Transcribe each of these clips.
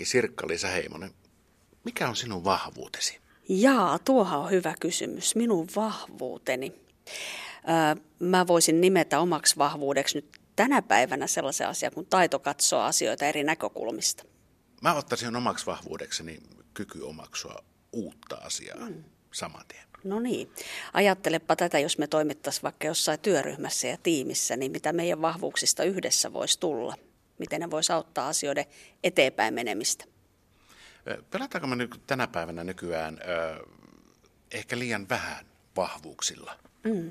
psykologi Sirkka-Liisa Heimonen. Mikä on sinun vahvuutesi? Jaa, tuohan on hyvä kysymys. Minun vahvuuteni. Öö, mä voisin nimetä omaksi vahvuudeksi nyt tänä päivänä sellaisen asian kuin taito katsoa asioita eri näkökulmista. Mä ottaisin omaksi vahvuudekseni kyky omaksua uutta asiaa mm. saman tien. No niin. Ajattelepa tätä, jos me toimittaisiin vaikka jossain työryhmässä ja tiimissä, niin mitä meidän vahvuuksista yhdessä voisi tulla? Miten ne voisi auttaa asioiden eteenpäin menemistä? Pelataanko me nyt tänä päivänä nykyään ö, ehkä liian vähän vahvuuksilla? Mm.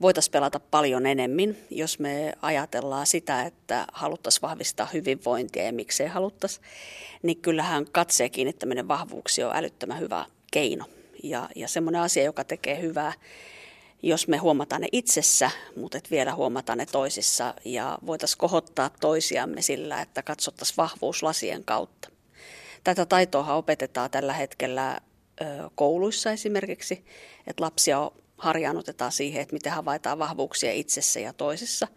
Voitaisiin pelata paljon enemmän, jos me ajatellaan sitä, että haluttaisiin vahvistaa hyvinvointia ja miksei haluttaisiin, niin kyllähän katseen kiinnittäminen vahvuuksia on älyttömän hyvä keino ja, ja semmoinen asia, joka tekee hyvää, jos me huomataan ne itsessä, mutta et vielä huomataan ne toisissa ja voitaisiin kohottaa toisiamme sillä, että katsottaisiin vahvuus lasien kautta. Tätä taitoa opetetaan tällä hetkellä kouluissa esimerkiksi, että lapsia harjaannutetaan siihen, että miten havaitaan vahvuuksia itsessä ja toisessa,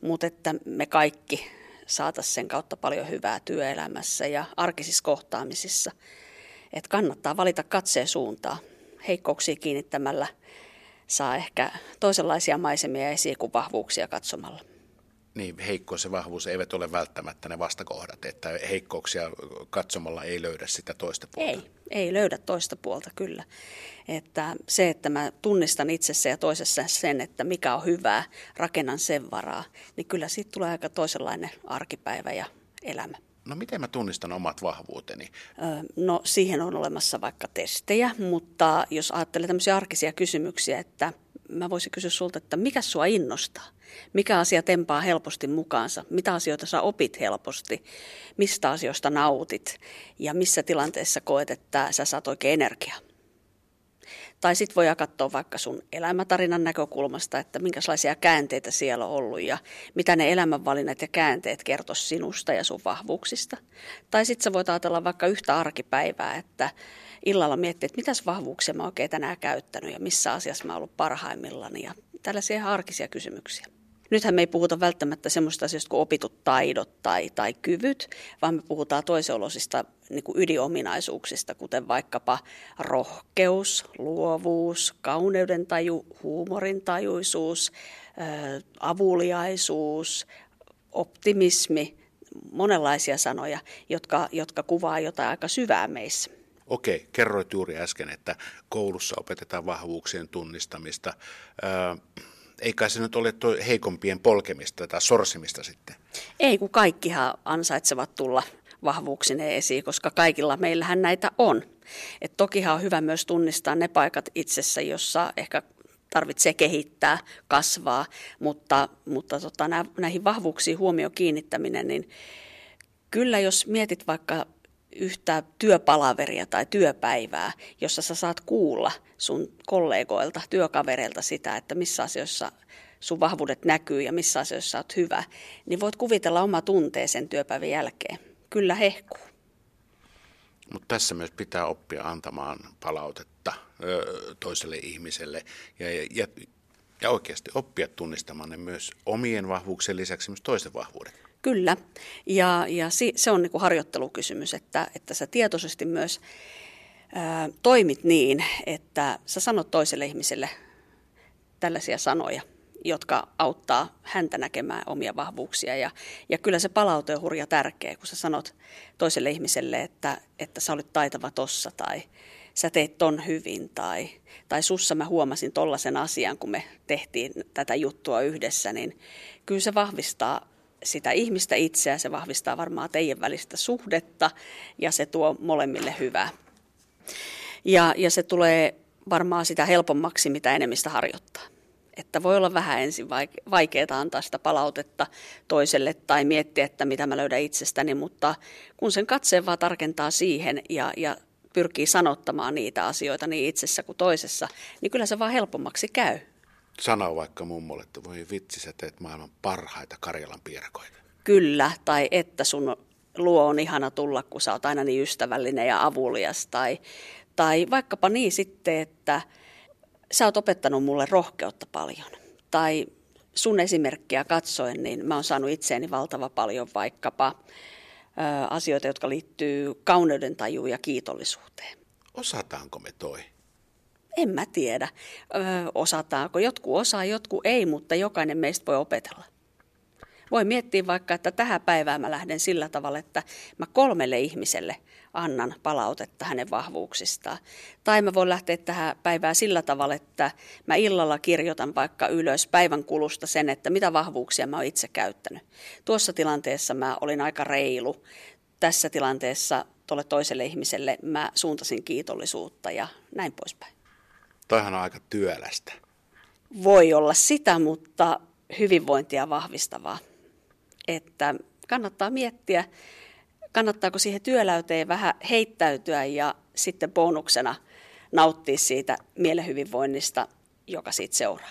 mutta että me kaikki saataisiin sen kautta paljon hyvää työelämässä ja arkisissa kohtaamisissa – että kannattaa valita katseen suuntaa. Heikkouksia kiinnittämällä saa ehkä toisenlaisia maisemia esiin kuin vahvuuksia katsomalla. Niin, heikkous ja vahvuus eivät ole välttämättä ne vastakohdat, että heikkouksia katsomalla ei löydä sitä toista puolta. Ei, ei löydä toista puolta kyllä. Että se, että mä tunnistan itsessä ja toisessa sen, että mikä on hyvää, rakennan sen varaa, niin kyllä siitä tulee aika toisenlainen arkipäivä ja elämä. No miten mä tunnistan omat vahvuuteni? No siihen on olemassa vaikka testejä, mutta jos ajattelee tämmöisiä arkisia kysymyksiä, että mä voisin kysyä sulta, että mikä sua innostaa? Mikä asia tempaa helposti mukaansa? Mitä asioita sä opit helposti? Mistä asioista nautit? Ja missä tilanteessa koet, että sä saat oikein energiaa? Tai sitten voi katsoa vaikka sun elämätarinan näkökulmasta, että minkälaisia käänteitä siellä on ollut ja mitä ne elämänvalinnat ja käänteet kertoo sinusta ja sun vahvuuksista. Tai sitten sä voit ajatella vaikka yhtä arkipäivää, että illalla miettiä, että mitäs vahvuuksia mä oikein tänään käyttänyt ja missä asiassa mä oon ollut parhaimmillani ja tällaisia arkisia kysymyksiä. Nythän me ei puhuta välttämättä semmoista asioista kuin opitut taidot tai, tai kyvyt, vaan me puhutaan toiseolosista niin ydinominaisuuksista, kuten vaikkapa rohkeus, luovuus, kauneuden taju, huumorin tajuisuus, avuliaisuus, optimismi, monenlaisia sanoja, jotka, jotka kuvaa jotain aika syvää meissä. Okei, kerroit juuri äsken, että koulussa opetetaan vahvuuksien tunnistamista. Ei kai se nyt ole tuo heikompien polkemista tai sorsimista sitten? Ei, kun kaikkihan ansaitsevat tulla vahvuuksineen esiin, koska kaikilla meillähän näitä on. Et tokihan on hyvä myös tunnistaa ne paikat itsessä, jossa ehkä tarvitsee kehittää, kasvaa, mutta, mutta tota, näihin vahvuuksiin huomio kiinnittäminen, niin kyllä jos mietit vaikka yhtä työpalaveria tai työpäivää, jossa sä saat kuulla sun kollegoilta, työkavereilta sitä, että missä asioissa sun vahvuudet näkyy ja missä asioissa olet hyvä, niin voit kuvitella oma tunteen sen työpäivän jälkeen. Kyllä hehkuu. Mutta tässä myös pitää oppia antamaan palautetta toiselle ihmiselle ja, ja, oikeasti oppia tunnistamaan ne myös omien vahvuuksien lisäksi myös toisen vahvuudet. Kyllä, ja, ja se on niin kuin harjoittelukysymys, että, että sä tietoisesti myös ää, toimit niin, että sä sanot toiselle ihmiselle tällaisia sanoja, jotka auttaa häntä näkemään omia vahvuuksia. Ja, ja kyllä se palaute on hurja tärkeä, kun sä sanot toiselle ihmiselle, että, että sä olet taitava tossa tai sä teet ton hyvin tai, tai sussa mä huomasin tollaisen asian, kun me tehtiin tätä juttua yhdessä, niin kyllä se vahvistaa sitä ihmistä itseä, se vahvistaa varmaan teidän välistä suhdetta ja se tuo molemmille hyvää. Ja, ja se tulee varmaan sitä helpommaksi, mitä enemmistä harjoittaa. Että voi olla vähän ensin vaikeaa antaa sitä palautetta toiselle tai miettiä, että mitä mä löydän itsestäni, mutta kun sen katseen vaan tarkentaa siihen ja, ja pyrkii sanottamaan niitä asioita niin itsessä kuin toisessa, niin kyllä se vaan helpommaksi käy sanoo vaikka mummolle, että voi vitsi, sä teet maailman parhaita Karjalan piirakoita. Kyllä, tai että sun luo on ihana tulla, kun sä oot aina niin ystävällinen ja avulias. Tai, tai vaikkapa niin sitten, että sä oot opettanut mulle rohkeutta paljon. Tai sun esimerkkiä katsoen, niin mä oon saanut itseeni valtava paljon vaikkapa asioita, jotka liittyy kauneuden tajuun ja kiitollisuuteen. Osataanko me toi? En mä tiedä, ö, osataanko. Jotkut osaa, jotkut ei, mutta jokainen meistä voi opetella. Voi miettiä vaikka, että tähän päivään mä lähden sillä tavalla, että mä kolmelle ihmiselle annan palautetta hänen vahvuuksistaan. Tai mä voin lähteä tähän päivään sillä tavalla, että mä illalla kirjoitan vaikka ylös päivän kulusta sen, että mitä vahvuuksia mä oon itse käyttänyt. Tuossa tilanteessa mä olin aika reilu. Tässä tilanteessa tuolle toiselle ihmiselle mä suuntasin kiitollisuutta ja näin poispäin. Toihan on aika työlästä. Voi olla sitä, mutta hyvinvointia vahvistavaa. Että kannattaa miettiä, kannattaako siihen työläyteen vähän heittäytyä ja sitten bonuksena nauttia siitä mielehyvinvoinnista, joka siitä seuraa.